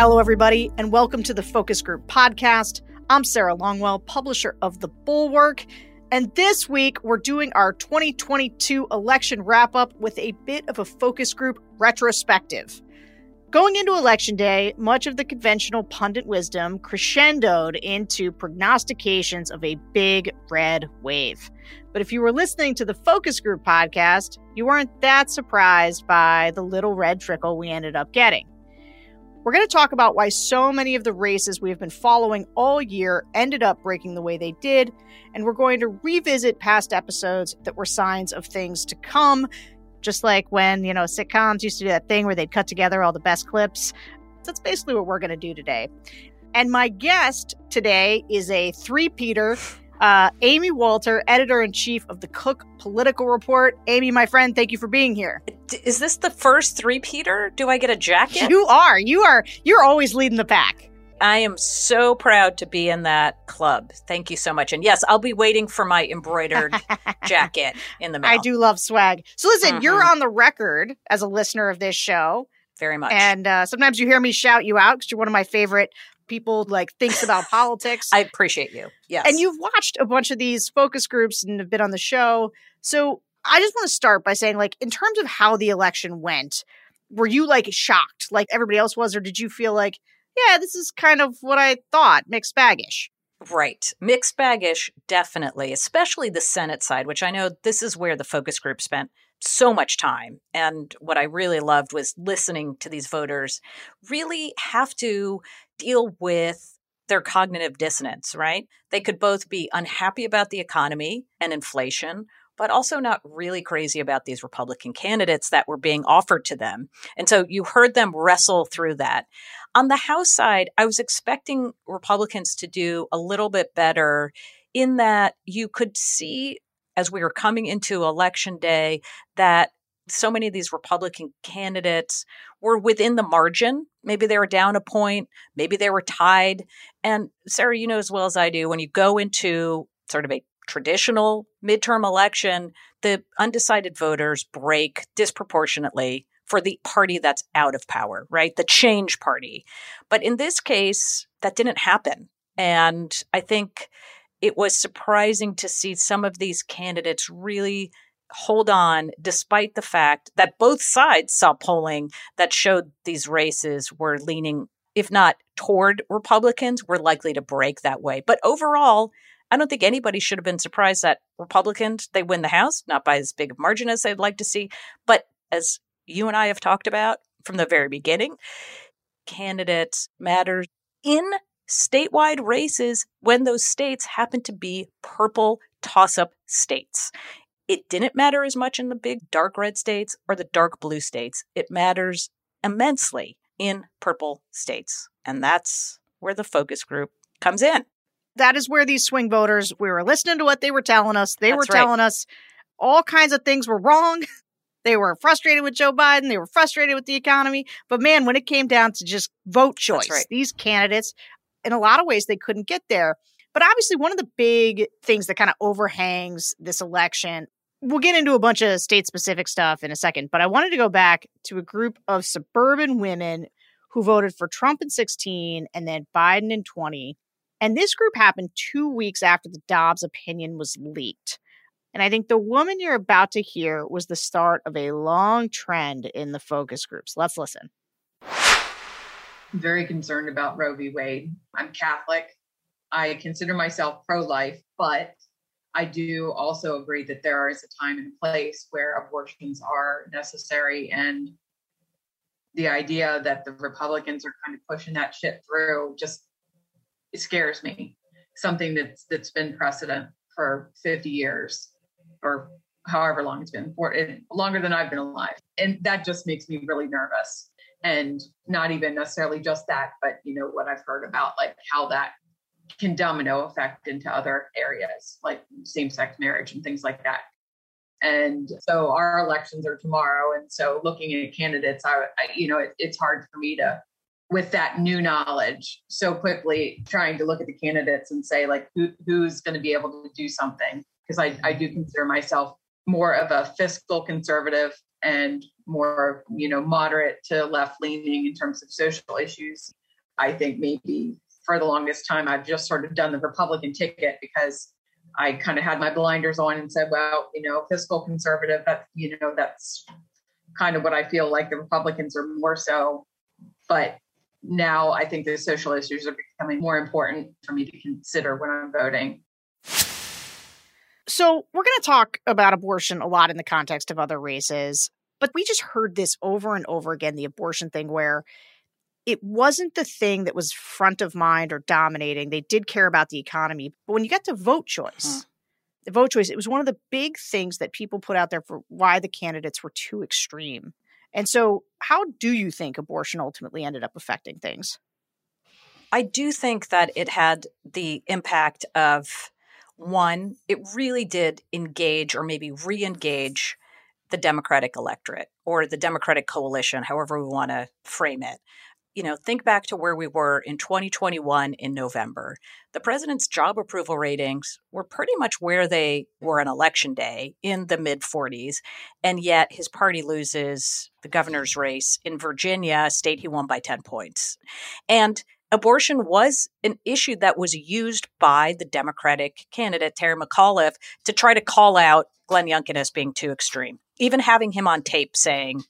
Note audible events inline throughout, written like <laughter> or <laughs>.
Hello, everybody, and welcome to the Focus Group podcast. I'm Sarah Longwell, publisher of The Bulwark. And this week, we're doing our 2022 election wrap up with a bit of a focus group retrospective. Going into Election Day, much of the conventional pundit wisdom crescendoed into prognostications of a big red wave. But if you were listening to the Focus Group podcast, you weren't that surprised by the little red trickle we ended up getting. We're going to talk about why so many of the races we have been following all year ended up breaking the way they did, and we're going to revisit past episodes that were signs of things to come, just like when, you know, sitcoms used to do that thing where they'd cut together all the best clips. That's basically what we're going to do today. And my guest today is a three-peater <laughs> uh, Amy Walter, editor in chief of the Cook Political Report. Amy, my friend, thank you for being here. Is this the first three Peter? Do I get a jacket? You are. You are. You're always leading the pack. I am so proud to be in that club. Thank you so much. And yes, I'll be waiting for my embroidered <laughs> jacket in the mail. I do love swag. So listen, mm-hmm. you're on the record as a listener of this show. Very much. And uh, sometimes you hear me shout you out because you're one of my favorite people like thinks about <laughs> politics. I appreciate you. Yes. And you've watched a bunch of these focus groups and have been on the show. So I just want to start by saying, like, in terms of how the election went, were you like shocked like everybody else was, or did you feel like, yeah, this is kind of what I thought, mixed baggish? Right. Mixed baggish, definitely, especially the Senate side, which I know this is where the focus group spent so much time. And what I really loved was listening to these voters really have to deal with their cognitive dissonance, right? They could both be unhappy about the economy and inflation, but also not really crazy about these Republican candidates that were being offered to them. And so you heard them wrestle through that. On the House side, I was expecting Republicans to do a little bit better in that you could see as we were coming into election day that so many of these Republican candidates were within the margin. Maybe they were down a point, maybe they were tied. And Sarah, you know as well as I do, when you go into sort of a traditional midterm election, the undecided voters break disproportionately for the party that's out of power, right? The change party. But in this case, that didn't happen. And I think it was surprising to see some of these candidates really hold on despite the fact that both sides saw polling that showed these races were leaning if not toward republicans were likely to break that way. But overall i don't think anybody should have been surprised that republicans they win the house not by as big a margin as they'd like to see but as you and i have talked about from the very beginning candidates matter in statewide races when those states happen to be purple toss up states. It didn't matter as much in the big dark red states or the dark blue states. It matters immensely in purple states. And that's where the focus group comes in. That is where these swing voters, we were listening to what they were telling us. They that's were right. telling us all kinds of things were wrong. <laughs> They were frustrated with Joe Biden. They were frustrated with the economy. But man, when it came down to just vote choice, right. these candidates, in a lot of ways, they couldn't get there. But obviously, one of the big things that kind of overhangs this election we'll get into a bunch of state specific stuff in a second, but I wanted to go back to a group of suburban women who voted for Trump in 16 and then Biden in 20. And this group happened two weeks after the Dobbs opinion was leaked. And I think the woman you're about to hear was the start of a long trend in the focus groups. Let's listen. Very concerned about Roe v. Wade. I'm Catholic. I consider myself pro life, but I do also agree that there is a time and place where abortions are necessary. And the idea that the Republicans are kind of pushing that shit through just scares me. Something that's that's been precedent for 50 years or however long it's been for longer than I've been alive. And that just makes me really nervous. And not even necessarily just that, but you know what I've heard about like how that can domino effect into other areas like same sex marriage and things like that. And so our elections are tomorrow. And so looking at candidates, I, I you know, it, it's hard for me to, with that new knowledge, so quickly trying to look at the candidates and say, like, who, who's going to be able to do something? Because I, I do consider myself more of a fiscal conservative and more, you know, moderate to left leaning in terms of social issues I think maybe for the longest time, I've just sort of done the Republican ticket because I kind of had my blinders on and said, well, you know, fiscal conservative, that, you know, that's kind of what I feel like the Republicans are more so. But now I think the social issues are becoming more important for me to consider when I'm voting. So, we're going to talk about abortion a lot in the context of other races, but we just heard this over and over again the abortion thing where it wasn't the thing that was front of mind or dominating. They did care about the economy. But when you get to vote choice, huh. the vote choice, it was one of the big things that people put out there for why the candidates were too extreme. And so, how do you think abortion ultimately ended up affecting things? I do think that it had the impact of one, it really did engage or maybe re engage the Democratic electorate or the Democratic coalition, however we want to frame it. You know, think back to where we were in 2021 in November. The president's job approval ratings were pretty much where they were on election day in the mid 40s. And yet his party loses the governor's race in Virginia, a state he won by 10 points. And abortion was an issue that was used by the Democratic candidate, Terry McAuliffe, to try to call out Glenn Youngkin as being too extreme. Even having him on tape saying,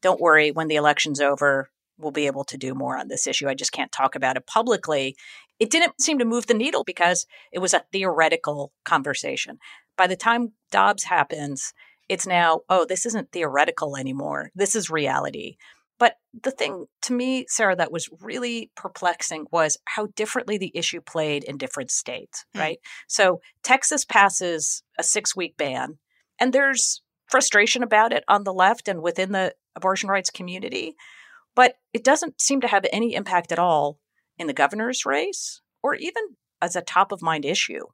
don't worry, when the election's over, we'll be able to do more on this issue. I just can't talk about it publicly. It didn't seem to move the needle because it was a theoretical conversation. By the time Dobbs happens, it's now, oh, this isn't theoretical anymore. This is reality. But the thing to me, Sarah, that was really perplexing was how differently the issue played in different states, mm. right? So Texas passes a six week ban, and there's frustration about it on the left and within the abortion rights community. But it doesn't seem to have any impact at all in the governor's race or even as a top of mind issue.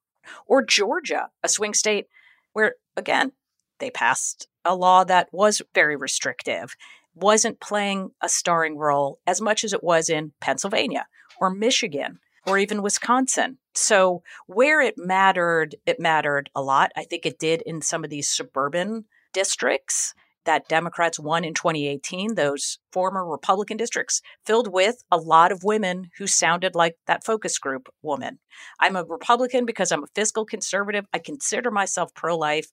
Or Georgia, a swing state where, again, they passed a law that was very restrictive wasn't playing a starring role as much as it was in Pennsylvania or Michigan or even Wisconsin. So where it mattered, it mattered a lot. I think it did in some of these suburban districts that Democrats won in 2018, those former Republican districts filled with a lot of women who sounded like that focus group woman. I'm a Republican because I'm a fiscal conservative. I consider myself pro life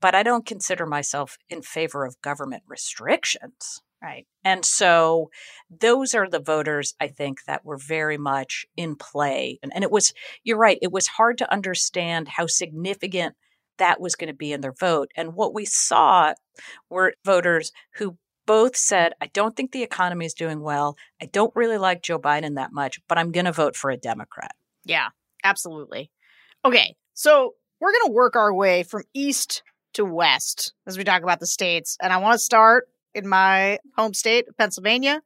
but I don't consider myself in favor of government restrictions. Right. And so those are the voters, I think, that were very much in play. And, and it was, you're right, it was hard to understand how significant that was going to be in their vote. And what we saw were voters who both said, I don't think the economy is doing well. I don't really like Joe Biden that much, but I'm going to vote for a Democrat. Yeah, absolutely. Okay. So we're going to work our way from east to west as we talk about the states. And I want to start in my home state, Pennsylvania.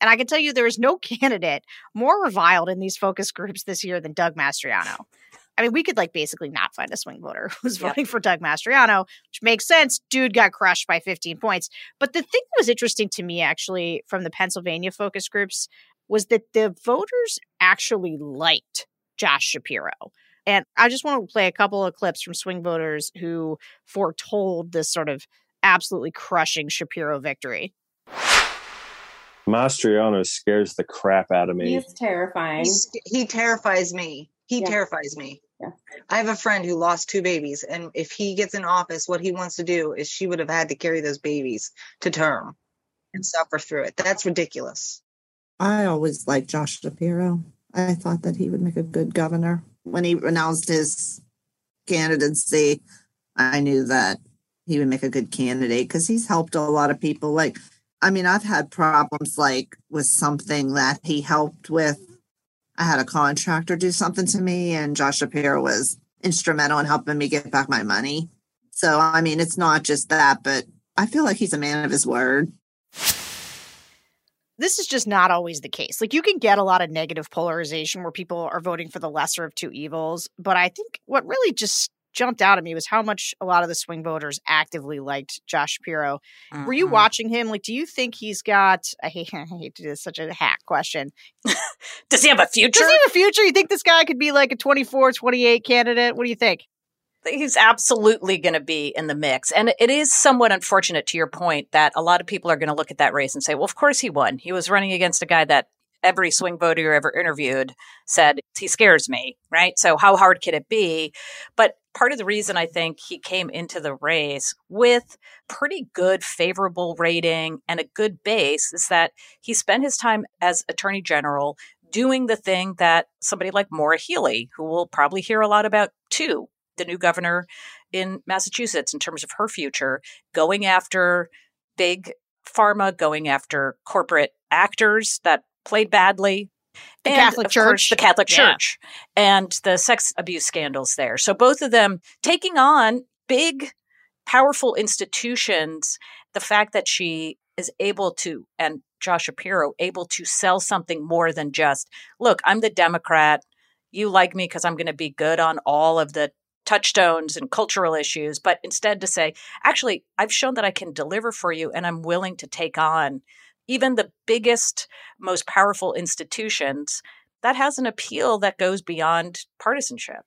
And I can tell you there is no <laughs> candidate more reviled in these focus groups this year than Doug Mastriano. I mean, we could like basically not find a swing voter <laughs> who's yep. voting for Doug Mastriano, which makes sense. Dude got crushed by 15 points. But the thing that was interesting to me actually from the Pennsylvania focus groups was that the voters actually liked Josh Shapiro. And I just want to play a couple of clips from swing voters who foretold this sort of absolutely crushing Shapiro victory. Mastriano scares the crap out of me. He's terrifying. He's, he terrifies me. He yeah. terrifies me. Yeah. I have a friend who lost two babies, and if he gets in office, what he wants to do is she would have had to carry those babies to term and suffer through it. That's ridiculous. I always liked Josh Shapiro. I thought that he would make a good governor when he announced his candidacy, I knew that he would make a good candidate because he's helped a lot of people. Like, I mean, I've had problems like with something that he helped with. I had a contractor do something to me, and Josh Shapiro was instrumental in helping me get back my money. So, I mean, it's not just that, but I feel like he's a man of his word this is just not always the case. Like you can get a lot of negative polarization where people are voting for the lesser of two evils, but I think what really just jumped out at me was how much a lot of the swing voters actively liked Josh Shapiro. Mm-hmm. Were you mm-hmm. watching him? Like, do you think he's got? I hate, <laughs> I hate to do this, such a hack question. <laughs> Does he have a future? Does he have a future? You think this guy could be like a 24, 28 candidate? What do you think? He's absolutely going to be in the mix. And it is somewhat unfortunate to your point that a lot of people are going to look at that race and say, well, of course he won. He was running against a guy that every swing voter ever interviewed said he scares me, right? So how hard could it be? But part of the reason I think he came into the race with pretty good favorable rating and a good base is that he spent his time as attorney general doing the thing that somebody like Maura Healey, who we'll probably hear a lot about too, the new governor in Massachusetts in terms of her future, going after big pharma, going after corporate actors that played badly. The and Catholic of course, Church. the Catholic Yeah. Church, and the sex abuse scandals there. So both of them taking on big, powerful institutions. The fact that she is able to, and Josh Shapiro able to sell something more than just, look, I'm the Democrat. You like me because I'm going to be good on all of the touchstones and cultural issues, but instead to say, actually, I've shown that I can deliver for you and I'm willing to take on even the biggest, most powerful institutions. That has an appeal that goes beyond partisanship.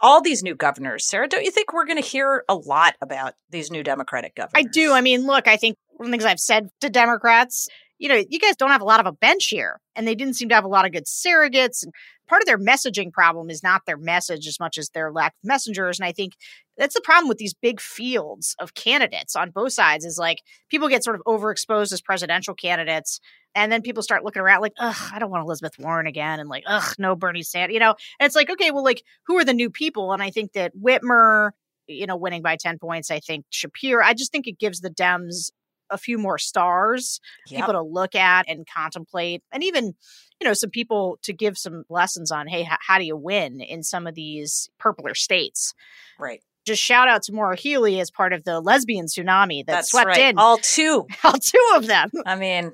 All these new governors, Sarah, don't you think we're going to hear a lot about these new Democratic governors? I do. I mean, look, I think one of the things I've said to Democrats, you know, you guys don't have a lot of a bench here, and they didn't seem to have a lot of good surrogates. And part of their messaging problem is not their message as much as their lack of messengers. And I think that's the problem with these big fields of candidates on both sides is like people get sort of overexposed as presidential candidates. And then people start looking around like, ugh, I don't want Elizabeth Warren again. And like, ugh, no Bernie Sanders, you know? And it's like, okay, well, like, who are the new people? And I think that Whitmer, you know, winning by 10 points, I think Shapiro, I just think it gives the Dems a few more stars, Yep. people to look at and contemplate, and even, you know, some people to give some lessons on, hey, h- how do you win in some of these purpler states? Right. Just shout out to Maura Healey as part of the lesbian tsunami that That's swept right. in All two. <laughs> all two of them. I mean,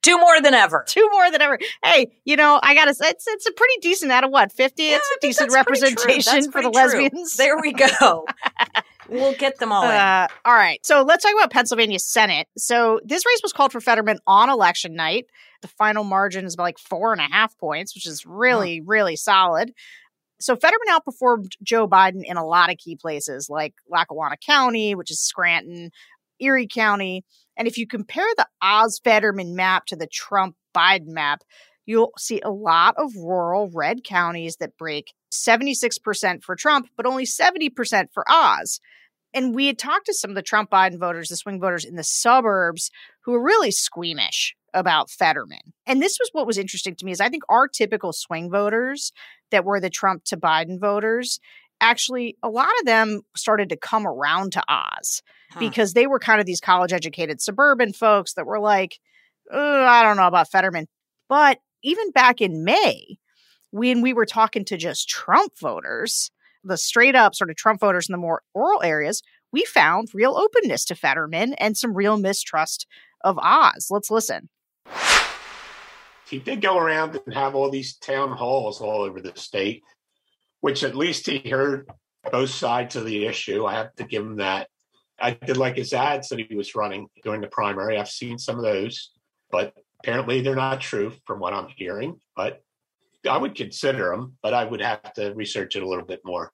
two more than ever. Two more than ever. Hey, you know, I gotta say, it's it's a pretty decent out of what fifty. Yeah, it's a decent that's pretty true. representation for the true. lesbians. There we go. <laughs> <laughs> we'll get them all in. Uh, all right. So let's talk about Pennsylvania Senate. So this race was called for Fetterman on election night. The final margin is about like four and a half points, which is really, really solid. So Fetterman outperformed Joe Biden in a lot of key places like Lackawanna County, which is Scranton, Erie County. And if you compare the Oz Fetterman map to the Trump Biden map, you'll see a lot of rural red counties that break 76% for Trump, but only 70% for Oz. And we had talked to some of the Trump Biden voters, the swing voters in the suburbs, who were really squeamish about Fetterman. And this was what was interesting to me is I think our typical swing voters that were the Trump to Biden voters, actually a lot of them started to come around to Oz Huh. because they were kind of these college educated suburban folks that were like, "Uh, I don't know about Fetterman. But even back in May, when we were talking to just Trump voters, the straight up sort of Trump voters in the more rural areas, we found real openness to Fetterman and some real mistrust of Oz. Let's listen. he did go around and have all these town halls all over the state, which at least he heard both sides of the issue. I have to give him that. I did like his ads that he was running during the primary. I've seen some of those, but apparently they're not true from what I'm hearing. But I would consider them, but I would have to research it a little bit more.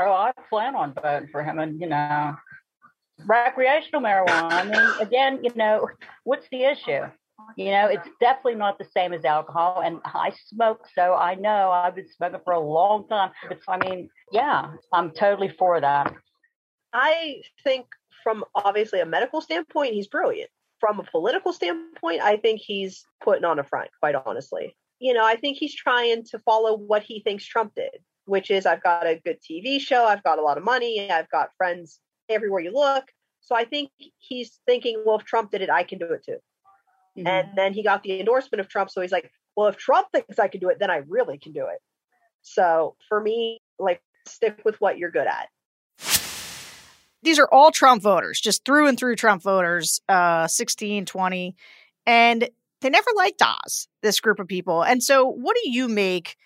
Oh, I plan on voting for him, and you know, recreational marijuana. I mean, again, you know, what's the issue? You know, it's definitely not the same as alcohol, and I smoke, so I know I've been smoking for a long time. But I mean, yeah, I'm totally for that. I think from obviously a medical standpoint, he's brilliant. From a political standpoint, I think he's putting on a front, quite honestly. You know, I think he's trying to follow what he thinks Trump did, which is I've got a good TV show, I've got a lot of money, I've got friends everywhere you look. So I think he's thinking, well, if Trump did it, I can do it too. Mhm. And then he got the endorsement of Trump. So he's like, well, if Trump thinks I can do it, then I really can do it. So for me, like, stick with what you're good at. These are all Trump voters, just through and through Trump voters, uh, 16, 20. And they never liked Oz, this group of people. And so, what do you make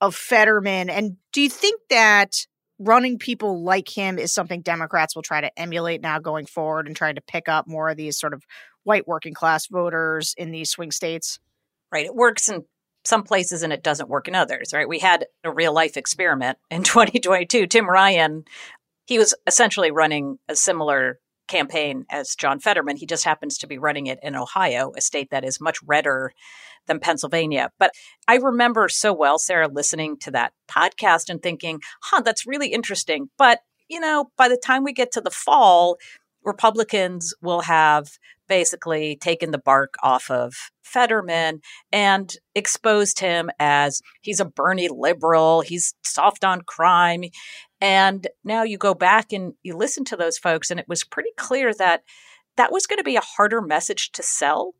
of Fetterman? And do you think that running people like him is something Democrats will try to emulate now going forward and trying to pick up more of these sort of white working class voters in these swing states? right? It works in some places and it doesn't work in others, right? We had a real life experiment in <laughs> 2022. Tim Ryan, he was essentially running a similar campaign as John Fetterman. He just happens to be running it in Ohio, a state that is much redder than Pennsylvania. But I remember so well, Sarah, listening to that podcast and thinking, huh, that's really interesting. But, you know, by the time we get to the fall, Republicans will have basically taken the bark off of Fetterman and exposed him as he's a Bernie liberal, he's soft on crime. And now you go back and you listen to those folks, and it was pretty clear that that was going to be a harder message to sell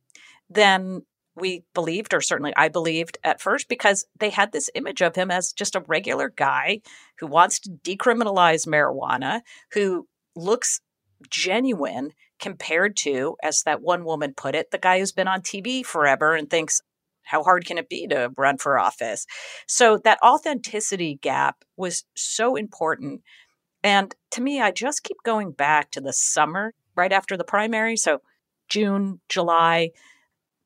than we believed, or certainly I believed at first, because they had this image of him as just a regular guy who wants to decriminalize marijuana, who looks genuine compared to, as that one woman put it, the guy who's been on TV forever and thinks, how hard can it be to run for office? So that authenticity gap was so important. And to me, I just keep going back to the summer right after the primary. So June, July,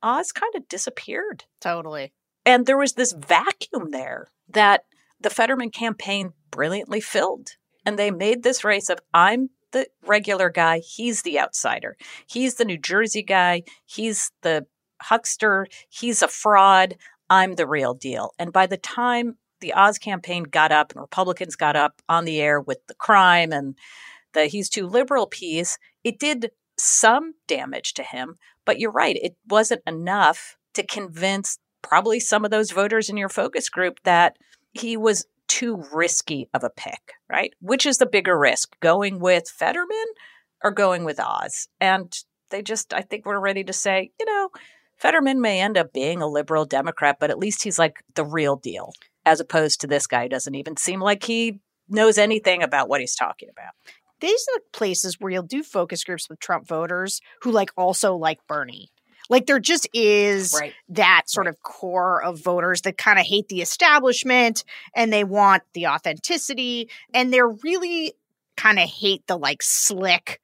Oz kind of disappeared. Totally. And there was this vacuum there that the Fetterman campaign brilliantly filled. And they made this race of I'm the regular guy, he's the outsider. He's the New Jersey guy, he's the huckster, he's a fraud, I'm the real deal. And by the time the Oz campaign got up and Republicans got up on the air with the crime and the he's too liberal piece, it did some damage to him. But you're right, it wasn't enough to convince probably some of those voters in your focus group that he was too risky of a pick, right? Which is the bigger risk, going with Fetterman or going with Oz? And they just, I think we're ready to say, you know, Fetterman may end up being a liberal Democrat, but at least he's like the real deal, as opposed to this guy who doesn't even seem like he knows anything about what he's talking about. These are the places where you'll do focus groups with Trump voters who like also like Bernie. Like there just is Right. that sort of core of voters that kind of hate the establishment and they want the authenticity and they're really kind of hate the like slick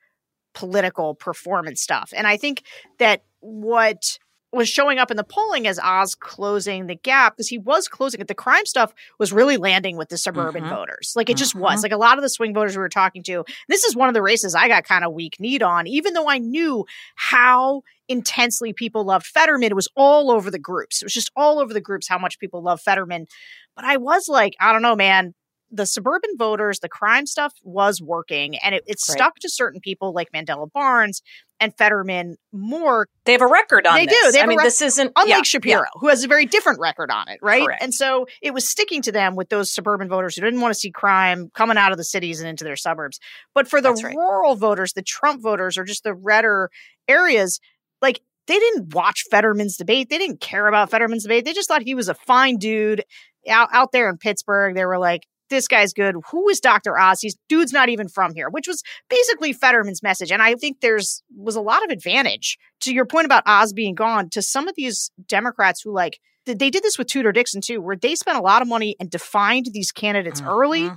political performance stuff. And I think that what was showing up in the polling as Oz closing the gap because he was closing it. The crime stuff was really landing with the suburban Mhm. voters. Like it just Mhm. was. Like a lot of the swing voters we were talking to. This is one of the races I got kind of weak kneed on, even though I knew how intensely people loved Fetterman. It was all over the groups. It was just all over the groups how much people love Fetterman. But I was like, I don't know, man. The suburban voters, the crime stuff was working, and it, it stuck to certain people like Mandela Barnes and Fetterman more They have a record on They do. this. They have I mean, rec- this isn't unlike yeah, yeah. Shapiro, who has a very different record on it, right? Correct. And so it was sticking to them with those suburban voters who didn't want to see crime coming out of the cities and into their suburbs. But for the right. rural voters, the Trump voters, or just the redder areas, like they didn't watch Fetterman's debate. They didn't care about Fetterman's debate. They just thought he was a fine dude out, out there in Pittsburgh. They were like, this guy's good. Who is Dr. Oz? He's dude's not even from here, which was basically Fetterman's message. And I think there's was a lot of advantage to your point about Oz being gone to some of these Democrats who like they did this with Tudor Dixon too, where they spent a lot of money and defined these candidates early. Mhm.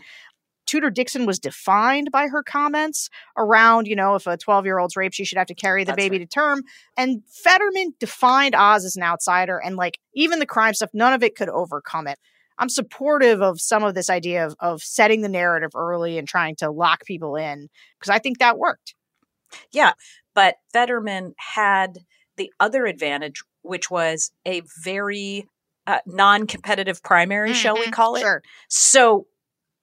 Tudor Dixon was defined by her comments around, you know, if a 12 year old's raped, she should have to carry the That's baby right. to term. And Fetterman defined Oz as an outsider, and like even the crime stuff, none of it could overcome it. I'm supportive of some of this idea of, of setting the narrative early and trying to lock people in because I think that worked. Yeah, but Fetterman had the other advantage, which was a very uh, non-competitive primary, shall we Mhm, call it? Sure. So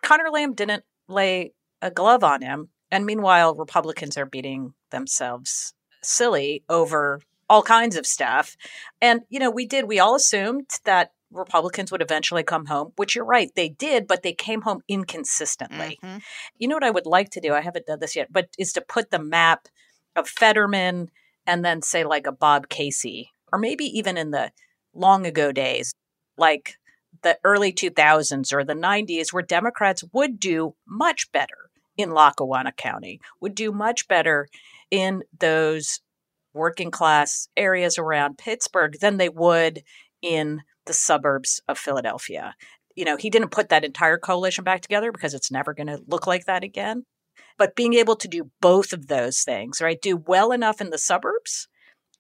Connor Lamb didn't lay a glove on him, and meanwhile, Republicans are beating themselves silly over all kinds of stuff. And you know, we did. We all assumed that Republicans would eventually come home, which you're right, they did, but they came home inconsistently. Mhm. You know what I would like to do? I haven't done this yet, but is to put the map of Fetterman and then say like a Bob Casey, or maybe even in the long ago days, like the early 2000s or the 90s, where Democrats would do much better in Lackawanna County, would do much better in those working class areas around Pittsburgh than they would in the suburbs of Philadelphia. You know, he didn't put that entire coalition back together because it's never going to look like that again. But being able to do both of those things, right? Do well enough in the suburbs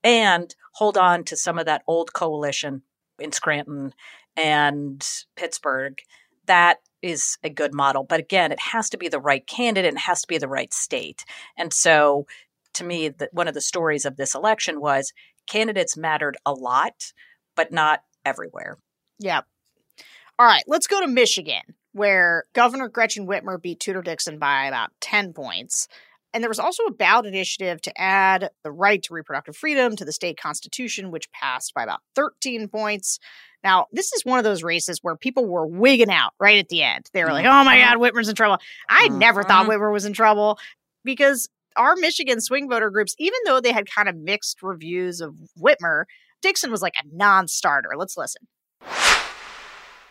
and hold on to some of that old coalition in Scranton and Pittsburgh, that is a good model. But again, it has to be the right candidate and it has to be the right state. And so to me, the, one of the stories of this election was candidates mattered a lot, but not everywhere. Yep. All right, let's go to Michigan, where Governor Gretchen Whitmer beat Tudor Dixon by about 10 points. And there was also a ballot initiative to add the right to reproductive freedom to the state constitution, which passed by about 13 points. Now, this is one of those races where people were wigging out right at the end. They were like, oh my mm-hmm. God, Whitmer's in trouble. I never thought mm-hmm. Whitmer was in trouble because our Michigan swing voter groups, even though they had kind of mixed reviews of Whitmer, Dixon was like a non starter. Let's listen.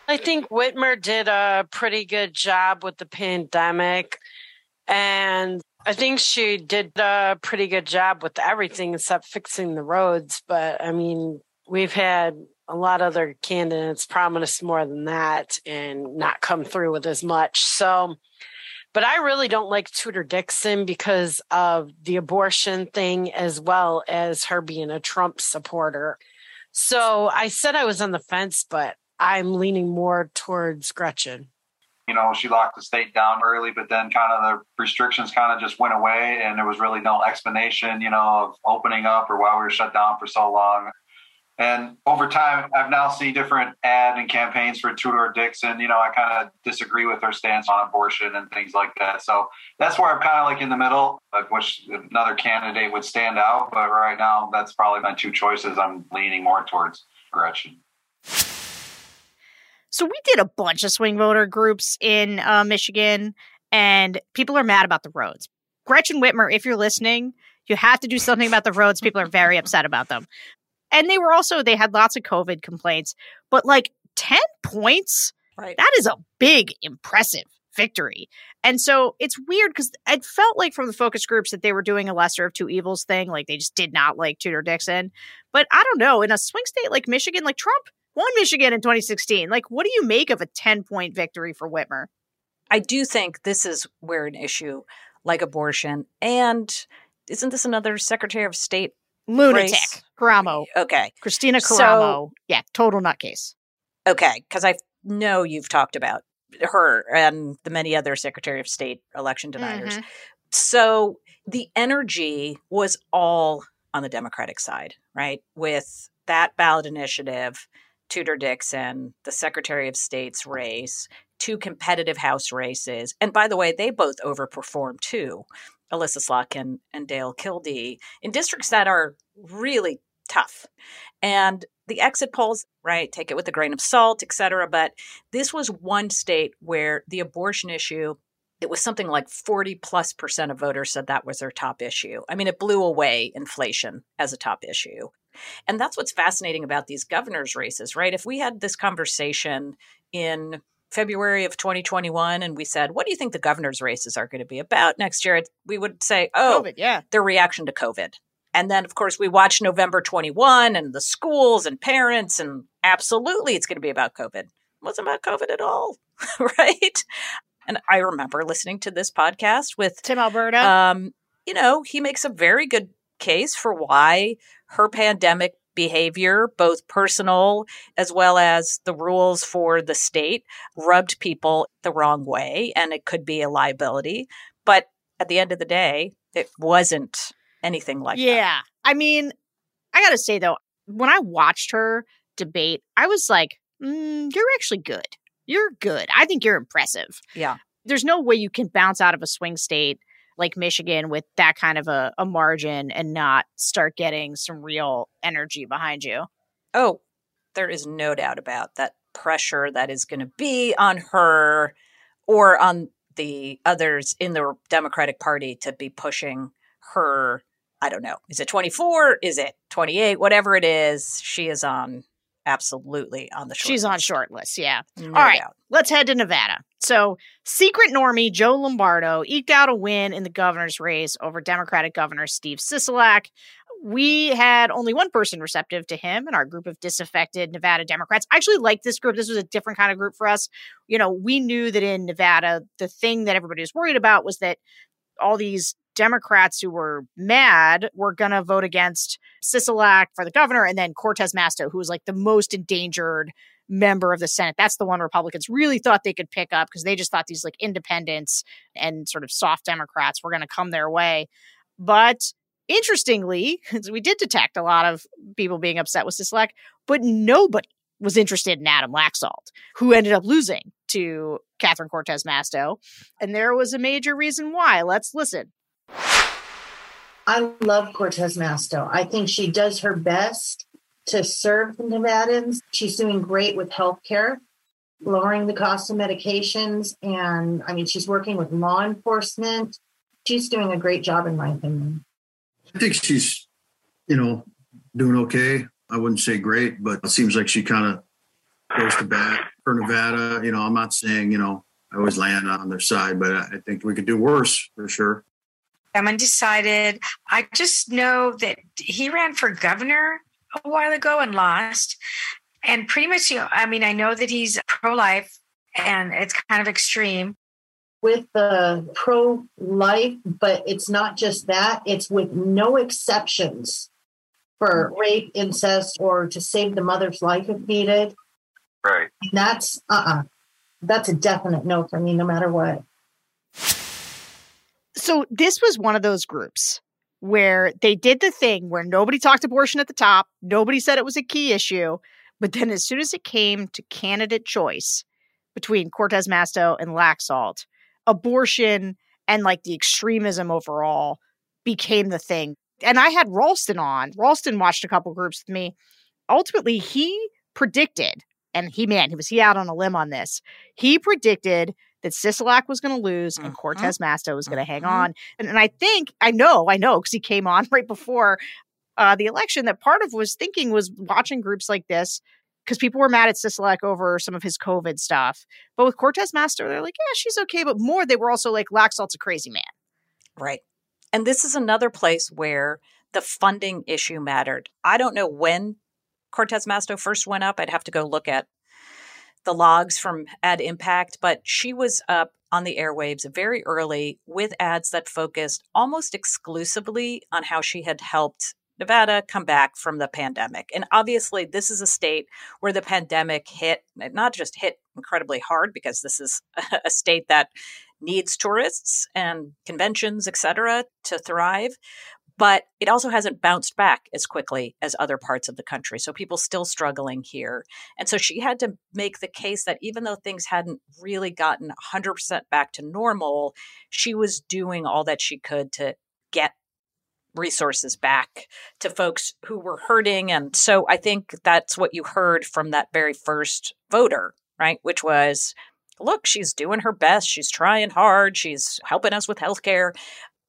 I think Whitmer did a pretty good job with the pandemic. And I think she did a pretty good job with everything except fixing the roads. But I mean, we've had a lot of other candidates promise more than that and not come through with as much. So, but I really don't like Tudor Dixon because of the abortion thing as well as her being a Trump supporter. So I said I was on the fence, but I'm leaning more towards Gretchen. You know, she locked the state down early, but then kind of the restrictions kind of just went away, and there was really no explanation, you know, of opening up or why we were shut down for so long. And over time, I've now seen different ad and campaigns for Tudor Dixon. You know, I kind of disagree with her stance on abortion and things like that. So that's where I'm kind of like in the middle. I wish another candidate would stand out, but right now, that's probably my two choices. I'm leaning more towards Gretchen. So we did a bunch of swing voter groups in uh, Michigan, and people are mad about the roads. Gretchen Whitmer, if you're listening, you have to do something about the roads. People are very upset about them. And they were also, they had lots of COVID complaints, but like 10 points, right. that is a big, impressive victory. And so it's weird because it felt like from the focus groups that they were doing a lesser of two evils thing. Like they just did not like Tudor Dixon. But I don't know. In a swing state like Michigan, like Trump won Michigan in 2016. Like, what do you make of a 10 point victory for Whitmer? I do think this is where an issue like abortion and isn't this another Secretary of State lunatic race? Karamo? Okay, Kristina Karamo. So- yeah, total nutcase. Okay, because I know you've talked about her and the many other Secretary of State election deniers. Mhm. So the energy was all on the Democratic side, right? With that ballot initiative, Tudor Dixon, the Secretary of State's race, two competitive House races. And by the way, they both overperformed too. Elissa Slotkin and Dale Kildee in districts that are really tough. And the exit polls, right, take it with a grain of salt, et cetera. But this was one state where the abortion issue, it was something like 40 plus percent of voters said that was their top issue. I mean, it blew away inflation as a top issue. And that's what's fascinating about these governor's races, right? If we had this conversation in February of 2021 and we said, what do you think the governor's races are going to be about next year? We would say, oh, COVID, yeah. their reaction to COVID. And then, of course, we watched November 21 and the schools and parents, and absolutely it's going to be about COVID. It wasn't about COVID at all, <laughs> right? And I remember listening to this podcast with Tim Alberta. um, you know, he makes a very good case for why her pandemic behavior, both personal as well as the rules for the state, rubbed people the wrong way and it could be a liability. But at the end of the day, it wasn't anything like that. yeah. I mean, I got to say though, when I watched her debate, I was like, mm, you're actually good. You're good. I think you're impressive. Yeah. There's no way you can bounce out of a swing state like Michigan with that kind of a, a margin and not start getting some real energy behind you. Oh, there is no doubt about that pressure that is going to be on her or on the others in the Democratic Party to be pushing her. I don't know. Is it 24? Is it 28? Whatever it is, she is on absolutely on the short She's on short list. Yeah. No All right. doubt. Let's head to Nevada. So, secret normie Joe Lombardo eked out a win in the governor's race over Democratic Governor Steve Sisolak. We had only one person receptive to him in our group of disaffected Nevada Democrats. I actually like this group. This was a different kind of group for us. You know, we knew that in Nevada, the thing that everybody was worried about was that all these Democrats who were mad were going to vote against Sisolak for the governor and then Cortez Masto, who was like the most endangered member of the Senate. That's the one Republicans really thought they could pick up because they just thought these like independents and sort of soft Democrats were going to come their way. But Interestingly, <laughs> we did detect a lot of people being upset with Sisolak, but nobody was interested in Adam Laxalt, who ended up losing to Catherine Cortez Masto. And there was a major reason why. Let's listen. I love Cortez Masto. I think she does her best to serve the Nevadans. She's doing great with healthcare, lowering the cost of medications. And I mean, she's working with law enforcement. She's doing a great job, in my opinion. I think she's, you know, doing okay. I wouldn't say great, but it seems like she kind of goes to bat for Nevada. You know, I'm not saying, you know, I always land on their side, but I think we could do worse for sure. I'm undecided. I just know that he ran for governor a while ago and lost. And pretty much, you know, I mean, I know that he's pro life and it's kind of extreme. With the pro life, but it's not just that, it's with no exceptions for rape, incest, or to save the mother's life if needed. Right. And that's uh uh-uh. uh That's a definite no for me, no matter what. So this was one of those groups where they did the thing where nobody talked abortion at the top, nobody said it was a key issue, but then as soon as it came to candidate choice between Cortez Masto and Laxalt, abortion and like the extremism overall became the thing and I had Ralston on. Ralston watched a couple groups with me. Ultimately, he predicted, and he man, he was he out on a limb on this. He predicted that Sisolak was going to lose and mm-hmm. Cortez Masto was going to hang mm-hmm. on. And, and I think I know, I know, because he came on <laughs> right before uh, the election. That part of was thinking was watching groups like this because people were mad at Sisolak over some of his COVID stuff. But with Cortez Masto, they're like, yeah, she's okay. But more, they were also like, Laxalt's a crazy man. Right. And this is another place where the funding issue mattered. I don't know when Cortez Masto first went up. I'd have to go look at the logs from AdImpact, but she was up on the airwaves very early with ads that focused almost exclusively on how she had helped Nevada come back from the pandemic. And obviously, this is a state where the pandemic hit, not just hit incredibly hard, because this is <laughs> a state that needs tourists and conventions, et cetera, to thrive. But it also hasn't bounced back as quickly as other parts of the country. So people still struggling here. And so she had to make the case that even though things hadn't really gotten 100% back to normal, she was doing all that she could to get resources back to folks who were hurting. And so I think that's what you heard from that very first voter, right? Which was look, she's doing her best. She's trying hard. She's helping us with healthcare.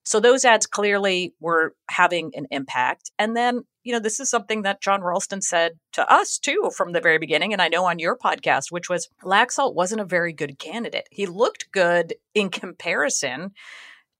So those ads clearly were having an impact. And then, you know, this is something that Jon Ralston said to us too from the very beginning. And I know on your podcast, which was Laxalt wasn't a very good candidate. He looked good in comparison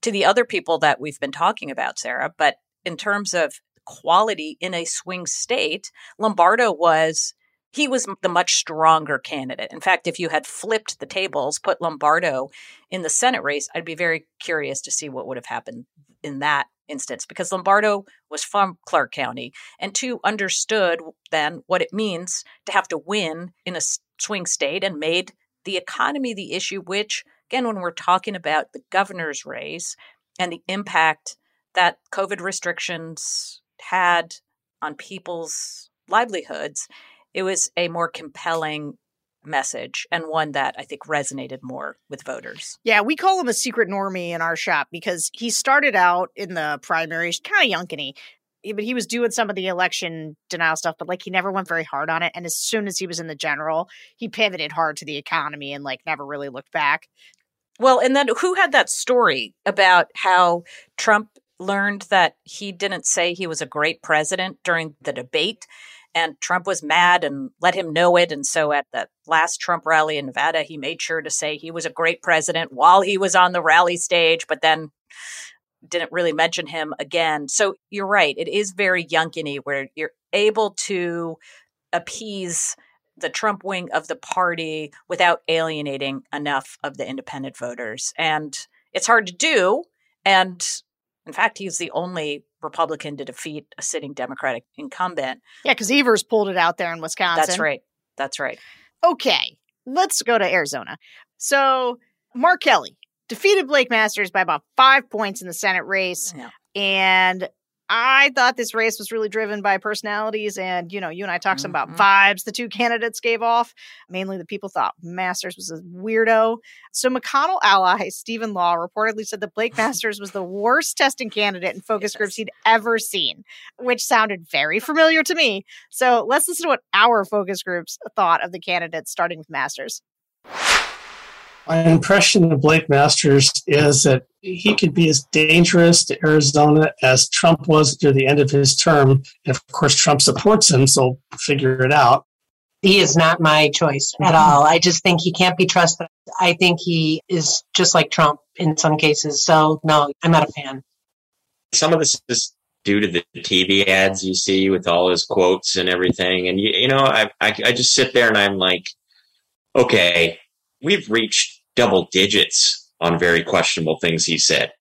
to the other people that we've been talking about, Sarah. But in terms of quality in a swing state, Lombardo was he was the much stronger candidate. In fact, if you had flipped the tables, put Lombardo in the Senate race, I'd be very curious to see what would have happened in that instance because Lombardo was from Clark County and two understood then what it means to have to win in a swing state and made the economy the issue which again when we're talking about the governor's race and the impact that covid restrictions had on people's livelihoods it was a more compelling message and one that I think resonated more with voters. Yeah, we call him a secret normie in our shop because he started out in the primaries kind of yunkany, eh, but he was doing some of the election denial stuff, but like he never went very hard on it. And as soon as he was in the general, he pivoted hard to the economy and like never really looked back. Well, and then who had that story about how Trump learned that he didn't say he was a great president during the debate and Trump was mad and let him know it. And so at the last Trump rally in Nevada, he made sure to say he was a great president while he was on the rally stage, but then didn't really mention him again. So you're right. It is very Yunkiny where you're able to appease the Trump wing of the party without alienating enough of the independent voters. And it's hard to do. And in fact, he's the only Republican to defeat a sitting Democratic incumbent. Yeah, because Evers pulled it out there in Wisconsin. That's right. That's right. Okay, let's go to Arizona. So, Mark Kelly defeated Blake Masters by about five points in the Senate race. Yeah. And I thought this race was really driven by personalities, and you know, you and I talked some Mm-hmm. about vibes the two candidates gave off. Mainly, the people thought Masters was a weirdo. So, McConnell ally Steven Law reportedly said that Blake <laughs> Masters was the worst testing candidate in focus groups he'd ever seen, which sounded very familiar to me. So, let's listen to what our focus groups thought of the candidates, starting with Masters. My impression of Blake Masters is that he could be as dangerous to Arizona as Trump was near the end of his term. And of course, Trump supports him, so figure it out. He is not my choice at all. I just think he can't be trusted. I think he is just like Trump in some cases. So, no, I'm not a fan. Some of this is due to the TV ads you see with all his quotes and everything. And, you, you know, I, I, I just sit there and I'm like, okay, we've reached double digits on very questionable things he said.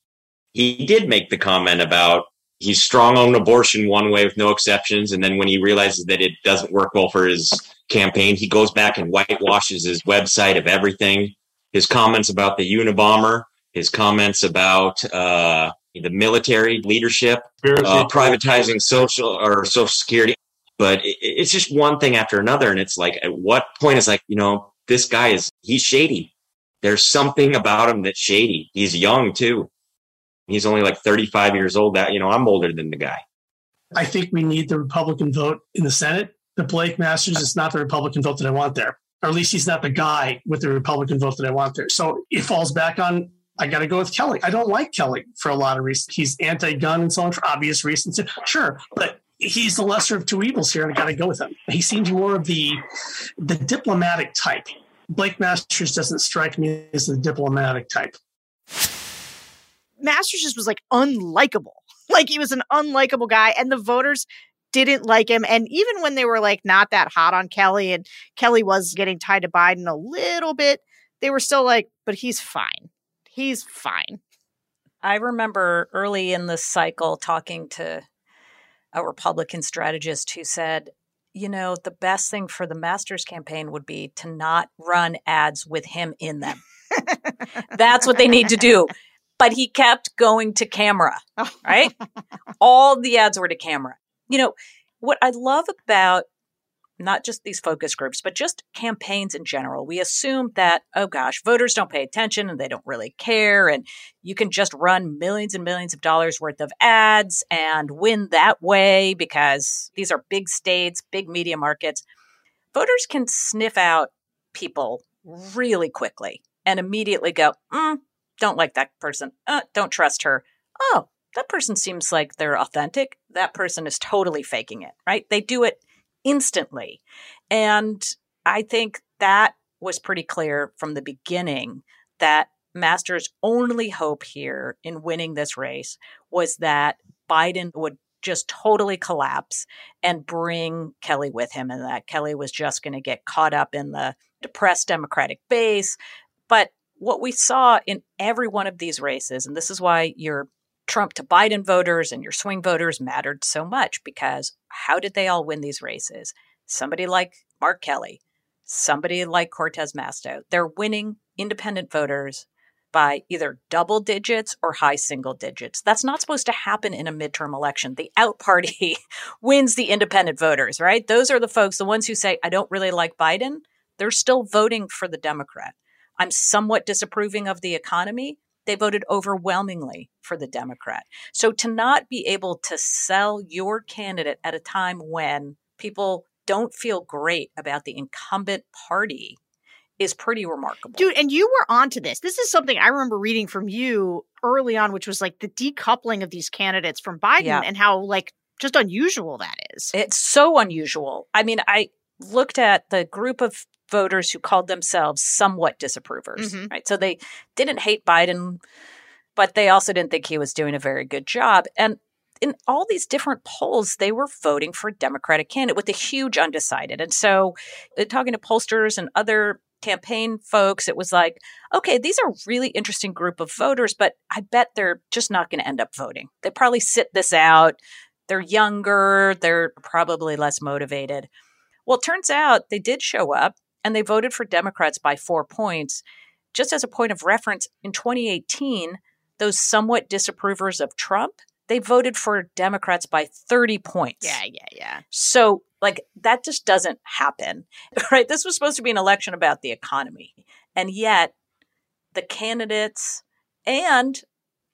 He did make the comment about he's strong on abortion one way with no exceptions. And then when he realizes that it doesn't work well for his campaign, he goes back and whitewashes his website of everything. His comments about the Unabomber, his comments about uh, the military leadership, uh, privatizing social or social security. But it's just one thing after another. And it's like, at what point is like, you know, this guy is, he's shady. There's something about him that's shady. He's young too. He's only like 35 years old. That, you know, I'm older than the guy. I think we need the Republican vote in the Senate. The Blake Masters is not the Republican vote that I want there, or at least he's not the guy with the Republican vote that I want there. So it falls back on I got to go with Kelly. I don't like Kelly for a lot of reasons. He's anti-gun and so on for obvious reasons. Sure, but he's the lesser of two evils here, and I got to go with him. He seems more of the the diplomatic type. Blake Masters doesn't strike me as the diplomatic type. Masters just was like unlikable. <laughs> Like he was an unlikable guy, and the voters didn't like him. And even when they were like not that hot on Kelly, and Kelly was getting tied to Biden a little bit, they were still like, but he's fine. He's fine. I remember early in the cycle talking to a Republican strategist who said, you know, the best thing for the Masters campaign would be to not run ads with him in them. That's what they need to do. <laughs> But he kept going to camera, <laughs> right? All the ads were to camera. You know, what I love about not just these focus groups, but just campaigns in general. We assume that, oh gosh, voters don't pay attention and they don't really care. And you can just run millions and millions of dollars worth of ads and win that way because these are big states, big media markets. Voters can sniff out people really quickly and immediately go, mm, don't like that person. Uh, don't trust her. Oh, that person seems like they're authentic. That person is totally faking it, right? They do it instantly. And I think that was pretty clear from the beginning that Masters' only hope here in winning this race was that Biden would just totally collapse and bring Kelly with him, and that Kelly was just going to get caught up in the depressed Democratic base. But what we saw in every one of these races, and this is why your Trump to Biden voters and your swing voters mattered so much because how did they all win these races? Somebody like Mark Kelly, somebody like Cortez Masto. They're winning independent voters by either double digits or high single digits. That's not supposed to happen in a midterm election. The out party <laughs> wins the independent voters, right? Those are the folks, the ones who say, I don't really like Biden. They're still voting for the Democrat. I'm somewhat disapproving of the economy. They voted overwhelmingly for the Democrat. So to not be able to sell your candidate at a time when people don't feel great about the incumbent party is pretty remarkable. Dude, and you were onto this. This is something I remember reading from you early on, which was like the decoupling of these candidates from Biden Yeah. and how like just unusual that is. It's so unusual. I mean, I looked at the group of voters who called themselves somewhat disapprovers, Mhm. right? So they didn't hate Biden, but they also didn't think he was doing a very good job. And in all these different polls, they were voting for a Democratic candidate with a huge undecided. And so, uh, talking to pollsters and other campaign folks, it was like, okay, these are really interesting group of voters, but I bet they're just not going to end up voting. They probably sit this out. They're younger. They're probably less motivated. Well, it turns out they did show up and they voted for Democrats by four points. Just as a point of reference, in 2018, those somewhat disapprovers of Trump, they voted for Democrats by 30 points. Yeah, yeah, yeah. So, like, that just doesn't happen, <laughs> right? This was supposed to be an election about the economy. And yet, the candidates and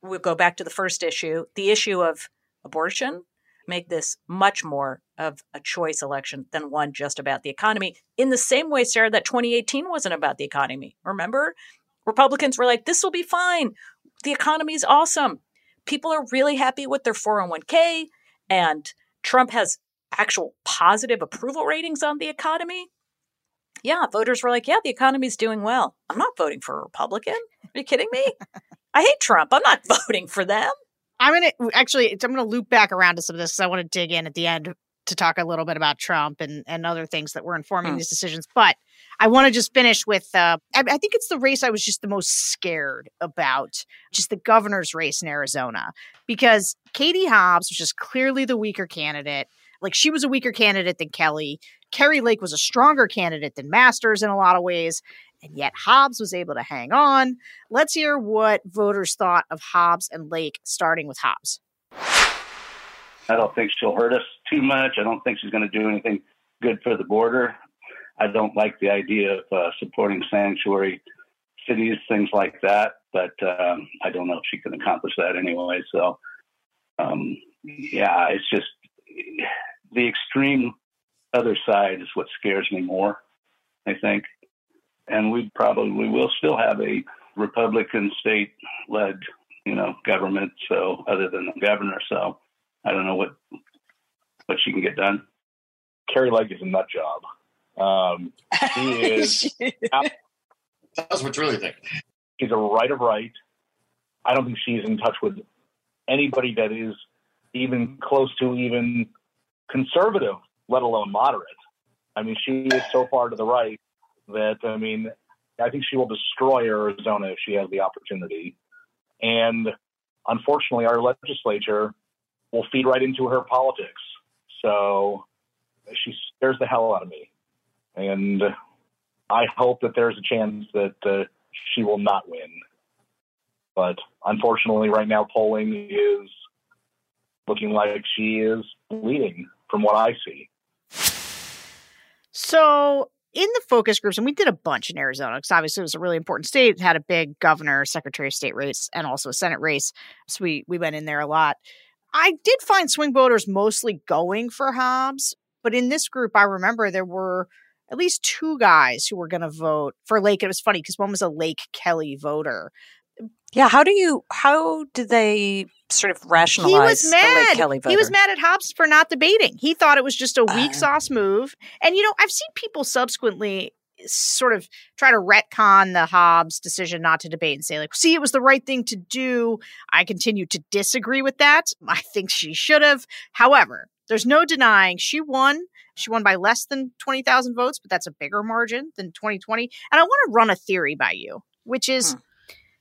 we'll go back to the first issue the issue of abortion make this much more of a choice election than one just about the economy. In the same way, Sarah, that 2018 wasn't about the economy. Remember? Republicans were like, this will be fine. The economy is awesome. People are really happy with their 401k, and Trump has actual positive approval ratings on the economy. Yeah, voters were like, yeah, the economy's doing well. I'm not voting for a Republican. Are you kidding me? <laughs> I hate Trump. I'm not <laughs> voting for them. I'm gonna actually. I'm gonna loop back around to some of this because I want to dig in at the end to talk a little bit about Trump and and other things that were informing Hmm. these decisions. But I want to just finish with. Uh, I, I think it's the race I was just the most scared about, just the governor's race in Arizona, because Katie Hobbs was just clearly the weaker candidate. Like she was a weaker candidate than Kelly. Kari Lake was a stronger candidate than Masters in a lot of ways. And yet Hobbs was able to hang on. Let's hear what voters thought of Hobbs and Lake, starting with Hobbs. I don't think she'll hurt us too much. I don't think she's going to do anything good for the border. I don't like the idea of uh, supporting sanctuary cities, things like that. But um, I don't know if she can accomplish that anyway. So, um, yeah, it's just the extreme other side is what scares me more. I think, and we probably we will still have a Republican state-led, you know, government. So, other than the governor, so I don't know what what she can get done. Kari Lake is a nut job. Um, she <laughs> is. Tell us what you really think. She's a right of right. I don't think she's in touch with anybody that is even close to even conservative, let alone moderate. I mean, she is so far to the right that I mean, I think she will destroy Arizona if she has the opportunity. And unfortunately, our legislature will feed right into her politics. So she scares the hell out of me. And I hope that there's a chance that uh, she will not win. But unfortunately, right now, polling is looking like she is leading from what I see. So in the focus groups, and we did a bunch in Arizona because obviously it was a really important state. It had a big governor, secretary of state race, and also a Senate race. So we we went in there a lot. I did find swing voters mostly going for Hobbs, but in this group, I remember there were at least two guys who were going to vote for Lake. It was funny because one was a Lake Kelly voter. Yeah, how do you how do they sort of rationalize He was the Lake mad. Kelly voter? He was mad at Hobbs for not debating. He thought it was just a weak uh. sauce move. And you know, I've seen people subsequently sort of try to retcon the Hobbs decision not to debate and say like, "See, it was the right thing to do." I continue to disagree with that. I think she should have. However, there's no denying she won. She won by less than 20,000 votes, but that's a bigger margin than 2020. And I want to run a theory by you, which is hmm.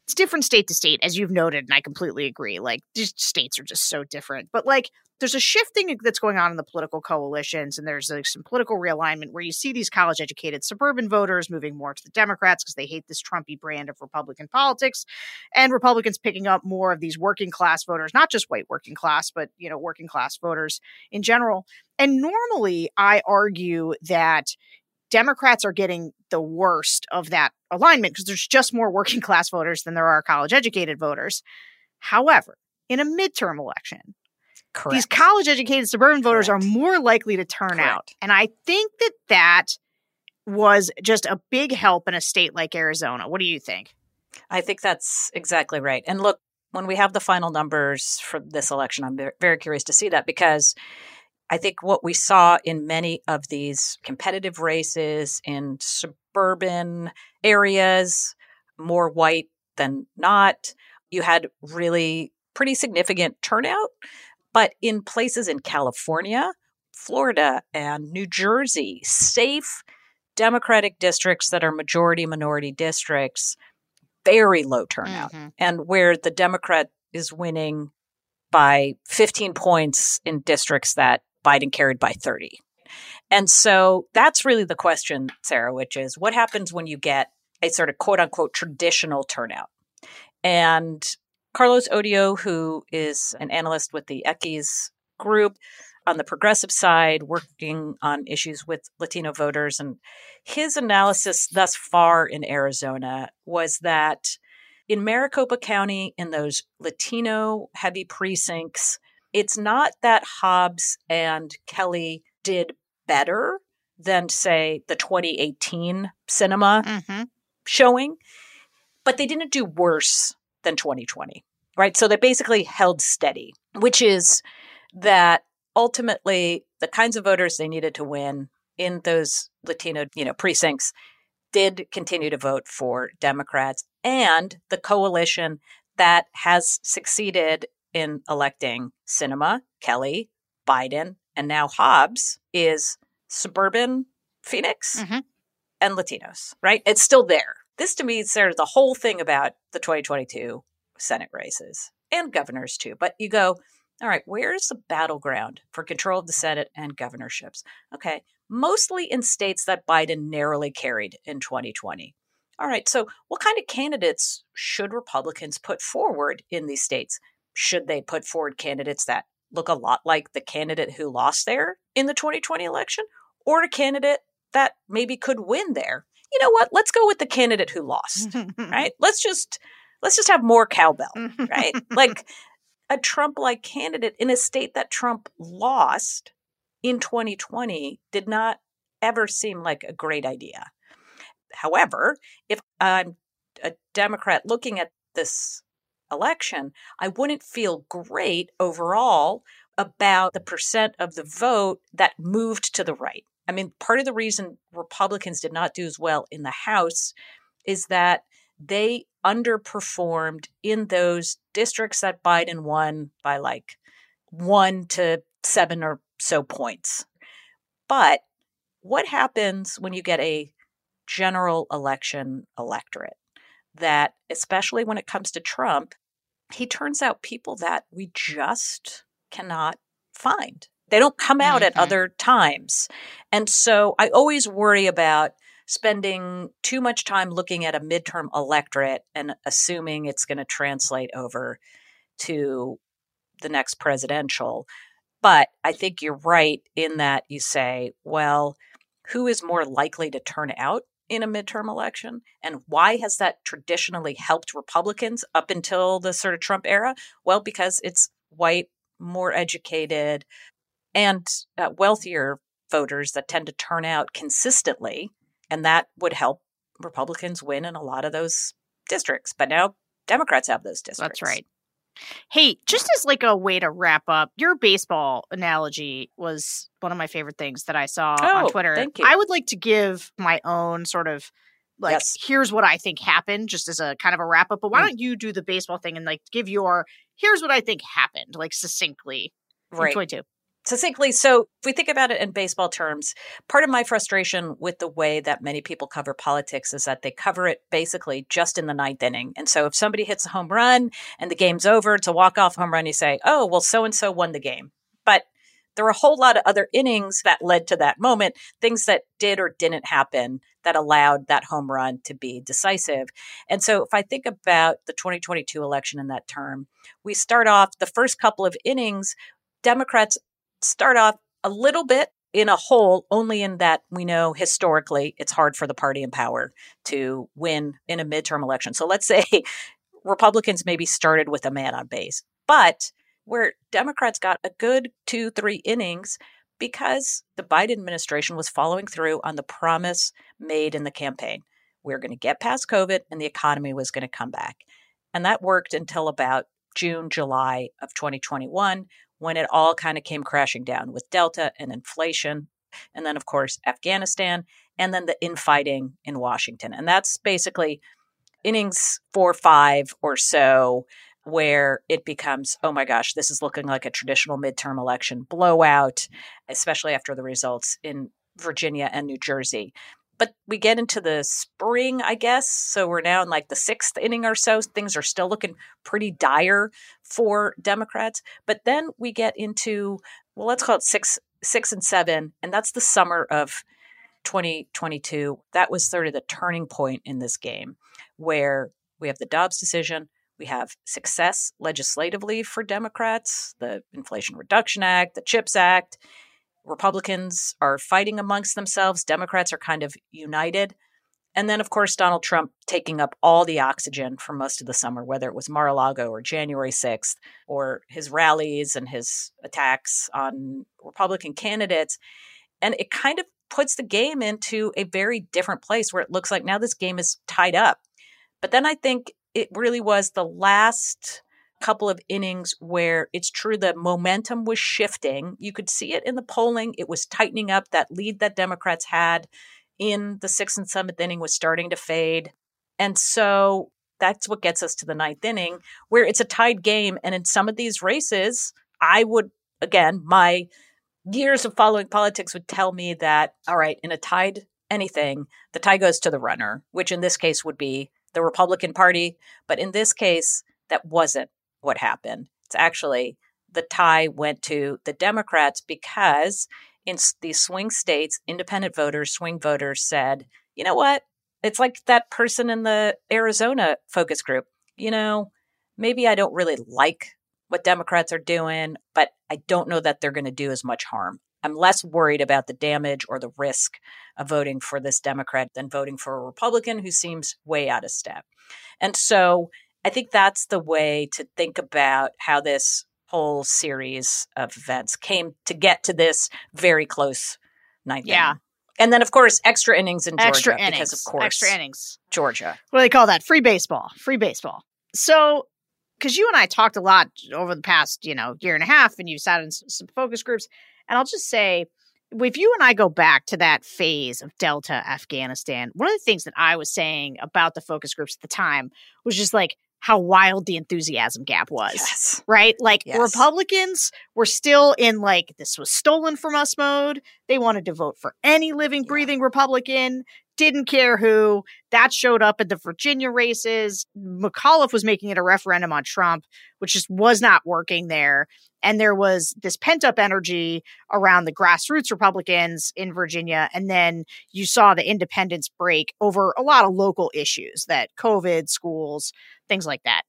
It's different state to state, as you've noted, and I completely agree. Like these states are just so different. But like there's a shifting that's going on in the political coalitions, and there's like some political realignment where you see these college educated suburban voters moving more to the Democrats because they hate this Trumpy brand of Republican politics, and Republicans picking up more of these working class voters, not just white working class, but you know, working class voters in general. And normally I argue that Democrats are getting the worst of that alignment because there's just more working <laughs> class voters than there are college educated voters. However, in a midterm election, these college educated suburban voters are more likely to turn out. And I think that that was just a big help in a state like Arizona. What do you think? I think that's exactly right. And look, when we have the final numbers for this election, I'm very curious to see that because I think what we saw in many of these competitive races in suburban areas, more white than not, you had really pretty significant turnout. But in places in California, Florida, and New Jersey, safe Democratic districts that are majority minority districts, very low turnout. Mm-hmm. And where the Democrat is winning by 15 points in districts that Biden carried by 30. And so that's really the question, Sarah, which is what happens when you get a sort of quote unquote traditional turnout? And Carlos Odio, who is an analyst with the Equis group on the progressive side, working on issues with Latino voters. And his analysis thus far in Arizona was that in Maricopa County, in those Latino heavy precincts, it's not that Hobbs and Kelly did better than, say, the 2018 Sinema Mm-hmm. showing, but they didn't do worse than 2020, right? So they basically held steady, which is that ultimately the kinds of voters they needed to win in those Latino, you know, precincts did continue to vote for Democrats and the coalition that has succeeded in electing Sinema, Kelly, Biden, and now Hobbs is suburban Phoenix mm-hmm. and Latinos, right? It's still there. This to me is sort of the whole thing about the 2022 Senate races and governors too. But you go, all right, where's the battleground for control of the Senate and governorships? Okay, mostly in states that Biden narrowly carried in 2020. All right, so what kind of candidates should Republicans put forward in these states? Should they put forward candidates that look a lot like the candidate who lost there in the 2020 election or a candidate that maybe could win there? You know what? Let's go with the candidate who lost, right? <laughs> Let's just let's just have more cowbell, right? like <laughs> a Trump like candidate in a state that Trump lost in 2020 did not ever seem like a great idea. However, if I'm a Democrat looking at this election, I wouldn't feel great overall about the percent of the vote that moved to the right. I mean, part of the reason Republicans did not do as well in the House is that they underperformed in those districts that Biden won by like one to seven or so points. But what happens when you get a general election electorate that, especially when it comes to Trump, he turns out people that we just cannot find. They don't come out at mm-hmm. other times. And so I always worry about spending too much time looking at a midterm electorate and assuming it's going to translate over to the next presidential. But I think you're right in that you say, well, who is more likely to turn out in a midterm election? And why has that traditionally helped Republicans up until the sort of Trump era? Well, because it's white, more educated, and uh, wealthier voters that tend to turn out consistently. And that would help Republicans win in a lot of those districts. But now Democrats have those districts. That's right. Hey, just as like a way to wrap up, your baseball analogy was one of my favorite things that I saw Oh, on Twitter. thank you. I would like to give my own sort of like Yes. here's what I think happened just as a kind of a wrap up. But why Mm. don't you do the baseball thing and like give your here's what I think happened like succinctly in Right. 22. Succinctly, so if we think about it in baseball terms, part of my frustration with the way that many people cover politics is that they cover it basically just in the ninth inning. And so if somebody hits a home run and the game's over, it's a walk off home run, you say, oh, well, so and so won the game. But there were a whole lot of other innings that led to that moment, things that did or didn't happen that allowed that home run to be decisive. And so if I think about the 2022 election in that term, we start off the first couple of innings, Democrats start off a little bit in a hole, only in that we know historically it's hard for the party in power to win in a midterm election. So let's say <laughs> Republicans maybe started with a man on base, but where Democrats got a good two, three innings because the Biden administration was following through on the promise made in the campaign. We are going to get past COVID and the economy was going to come back. And that worked until about June, July of 2021, when it all kind of came crashing down with Delta and inflation. And then, of course, Afghanistan, and then the infighting in Washington. And that's basically innings four, five or so, where it becomes, oh my gosh, this is looking like a traditional midterm election blowout, especially after the results in Virginia and New Jersey. But we get into the spring, I guess. So we're now in like the sixth inning or so. Things are still looking pretty dire for Democrats. But then we get into, well, let's call it six, six and seven. And that's the summer of 2022. That was sort of the turning point in this game where we have the Dobbs decision. We have success legislatively for Democrats, the Inflation Reduction Act, the CHIPS Act. Republicans are fighting amongst themselves. Democrats are kind of united. And then, of course, Donald Trump taking up all the oxygen for most of the summer, whether it was Mar a Lago or January 6th, or his rallies and his attacks on Republican candidates. And it kind of puts the game into a very different place where it looks like now this game is tied up. But then I think it really was the last couple of innings where it's true the momentum was shifting. You could see it in the polling. It was tightening up. That lead that Democrats had in the sixth and seventh inning was starting to fade. And so that's what gets us to the ninth inning, where it's a tied game. And in some of these races, I would, again, my years of following politics would tell me that, all right, in a tied anything, the tie goes to the runner, which in this case would be the Republican Party. But in this case, that wasn't what happened. It's actually the tie went to the Democrats because in these swing states, independent voters, swing voters said, you know what? It's like that person in the Arizona focus group. You know, maybe I don't really like what Democrats are doing, but I don't know that they're going to do as much harm. I'm less worried about the damage or the risk of voting for this Democrat than voting for a Republican who seems way out of step. And so I think that's the way to think about how this whole series of events came to get to this very close ninth Yeah. inning. And then, of course, extra innings in Georgia Extra innings. because, of course, Extra innings. Georgia. What do they call that? Free baseball. Free baseball. So, because you and I talked a lot over the past, you know, year and a half, and you sat in some focus groups, and I'll just say, if you and I go back to that phase of Delta Afghanistan, one of the things that I was saying about the focus groups at the time was just like how wild the enthusiasm gap was. Yes. Right? Like Yes. Republicans were still in like this was stolen from us mode. They wanted to vote for any living, breathing Republican, didn't care who. That showed up at the Virginia races. McAuliffe was making it a referendum on Trump, which just was not working there. And there was this pent up energy around the grassroots Republicans in Virginia. And then you saw the independents break over a lot of local issues that COVID, schools, things like that.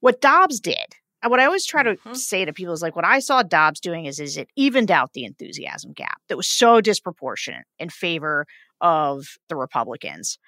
What Dobbs did, and what I always try to mm-hmm. say to people is like, what I saw Dobbs doing is, is it evened out the enthusiasm gap that was so disproportionate in favor of the Republicans.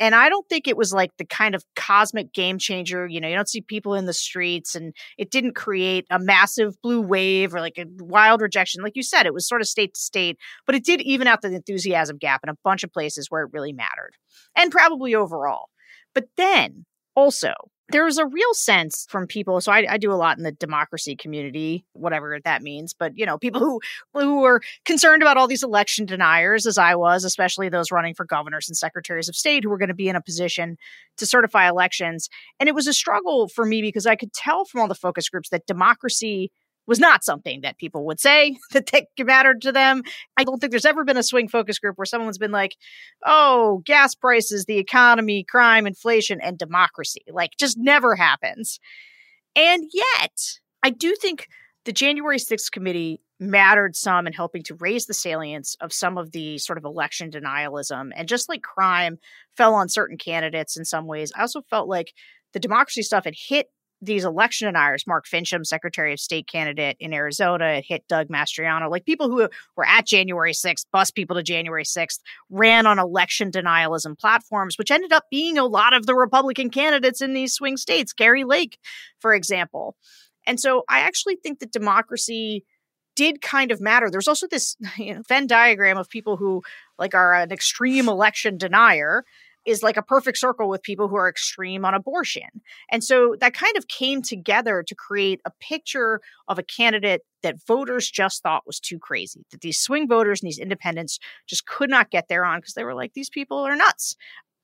And I don't think it was like the kind of cosmic game changer. You know, you don't see people in the streets and it didn't create a massive blue wave or like a wild rejection. Like you said, it was sort of state to state, but it did even out the enthusiasm gap in a bunch of places where it really mattered and probably overall. But then also, there was a real sense from people. So I, I do a lot in the democracy community, whatever that means. But you know, people who who were concerned about all these election deniers, as I was, especially those running for governors and secretaries of state who were going to be in a position to certify elections. And it was a struggle for me because I could tell from all the focus groups that democracy was not something that people would say <laughs> that they mattered to them. I don't think there's ever been a swing focus group where someone's been like, oh, gas prices, the economy, crime, inflation, and democracy. Like, just never happens. And yet, I do think the January 6th committee mattered some in helping to raise the salience of some of the sort of election denialism. And just like crime fell on certain candidates in some ways, I also felt like the democracy stuff had hit these election deniers, Mark Finchem, Secretary of State candidate in Arizona, it hit Doug Mastriano, like people who were at January 6th, bus people to January 6th, ran on election denialism platforms, which ended up being a lot of the Republican candidates in these swing states, Kari Lake, for example. And so I actually think that democracy did kind of matter. There's also this <laughs> you know, Venn diagram of people who like are an extreme election denier is like a perfect circle with people who are extreme on abortion. And so that kind of came together to create a picture of a candidate that voters just thought was too crazy, that these swing voters and these independents just could not get there on because they were like, these people are nuts.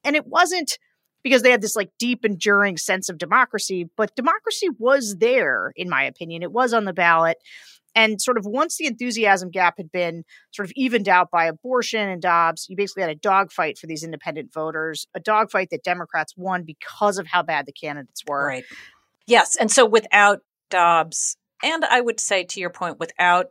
And it wasn't because they had this like deep, enduring sense of democracy, but democracy was there, in my opinion. It was on the ballot. And sort of once the enthusiasm gap had been sort of evened out by abortion and Dobbs, you basically had a dogfight for these independent voters, a dogfight that Democrats won because of how bad the candidates were. Right. Yes. And so without Dobbs, and I would say to your point, without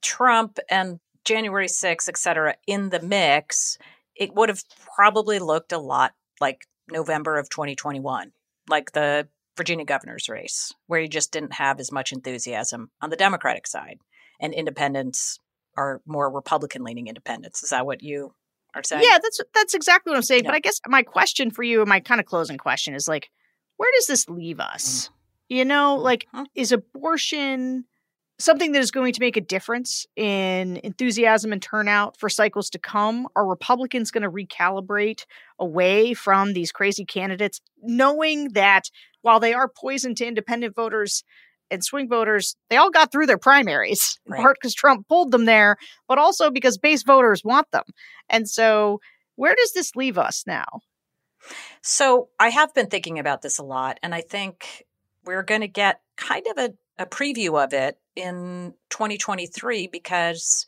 Trump and January 6th, et cetera, in the mix, it would have probably looked a lot like November of 2021. Like the Virginia governor's race, where you just didn't have as much enthusiasm on the Democratic side, and independents are more Republican leaning independents. Is that what you are saying? Yeah, that's that's exactly what I'm saying. Yeah. But I guess my question for you, my kind of closing question is like, where does this leave us? Mm. You know, mm-hmm. like is abortion something that is going to make a difference in enthusiasm and turnout for cycles to come? Are Republicans going to recalibrate away from these crazy candidates, knowing that while they are poison to independent voters and swing voters, they all got through their primaries, in Right. part because Trump pulled them there, but also because base voters want them. And so, where does this leave us now? So I have been thinking about this a lot, and I think we're going to get kind of a, a preview of it in 2023 because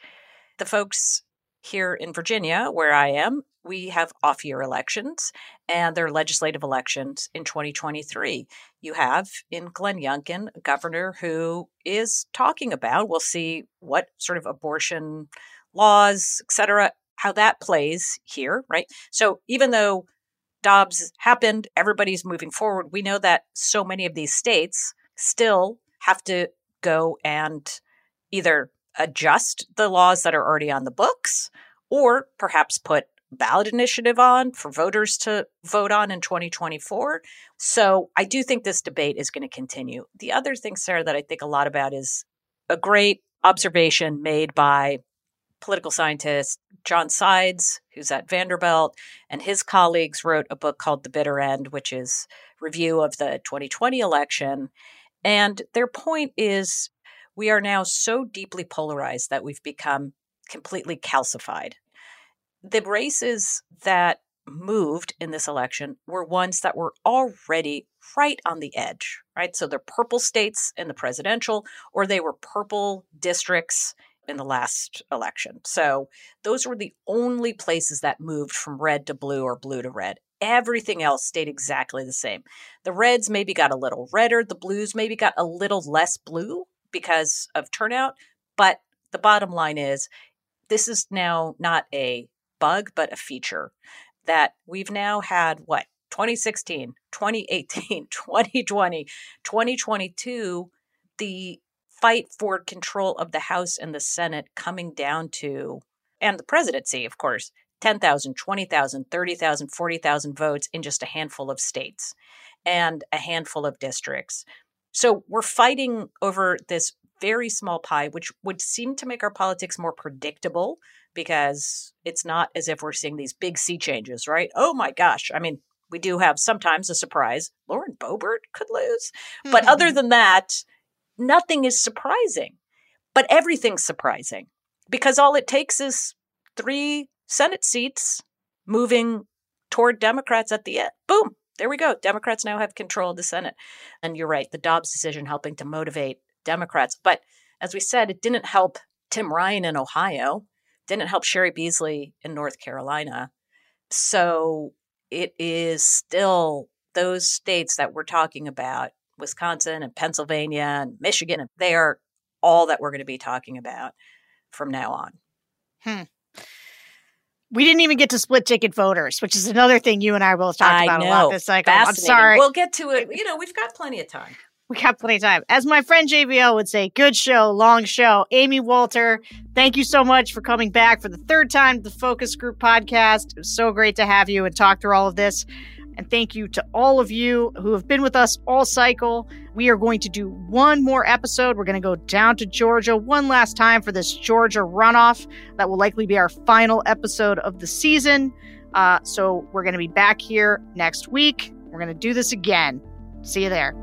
the folks here in Virginia, where I am, we have off year elections and there are legislative elections in 2023. You have in Glenn Youngkin a governor who is talking about, we'll see what sort of abortion laws, et cetera, how that plays here, right? So even though Dobbs happened, everybody's moving forward. We know that so many of these states still have to go and either adjust the laws that are already on the books or perhaps put ballot initiative on for voters to vote on in 2024. So I do think this debate is going to continue. The other thing, Sarah, that I think a lot about is a great observation made by political scientist John Sides, who's at Vanderbilt, and his colleagues wrote a book called The Bitter End, which is review of the 2020 election. And their point is we are now so deeply polarized that we've become completely calcified. The races that moved in this election were ones that were already right on the edge, right? So they're purple states in the presidential, or they were purple districts in the last election. So those were the only places that moved from red to blue or blue to red. Everything else stayed exactly the same. The reds maybe got a little redder, the blues maybe got a little less blue because of turnout. But the bottom line is this is now not a bug, but a feature that we've now had what 2016, 2018, 2020, <laughs> 2022, the fight for control of the House and the Senate coming down to, and the presidency, of course, 10,000, 20,000, 30,000, 40,000 votes in just a handful of states and a handful of districts. So we're fighting over this very small pie, which would seem to make our politics more predictable because it's not as if we're seeing these big sea changes, right? Oh my gosh. I mean, we do have sometimes a surprise. Lauren Boebert could lose. But other <laughs> than that, nothing is surprising. But everything's surprising because all it takes is three Senate seats moving toward Democrats at the end. Boom. There we go. Democrats now have control of the Senate. And you're right, the Dobbs decision helping to motivate Democrats. But as we said, it didn't help Tim Ryan in Ohio, didn't help Cheri Beasley in North Carolina. So it is still those states that we're talking about Wisconsin and Pennsylvania and Michigan, they are all that we're going to be talking about from now on. Hmm. We didn't even get to split ticket voters, which is another thing you and I both talked I about a lot this cycle. Oh, I'm sorry. We'll get to it. You know, we've got plenty of time. We got plenty of time. As my friend JBL would say, good show, long show. Amy Walter, thank you so much for coming back for the third time to the Focus Group podcast. It was so great to have you and talk through all of this. And thank you to all of you who have been with us all cycle. We are going to do one more episode. We're going to go down to Georgia one last time for this Georgia runoff. That will likely be our final episode of the season. Uh, so we're going to be back here next week. We're going to do this again. See you there.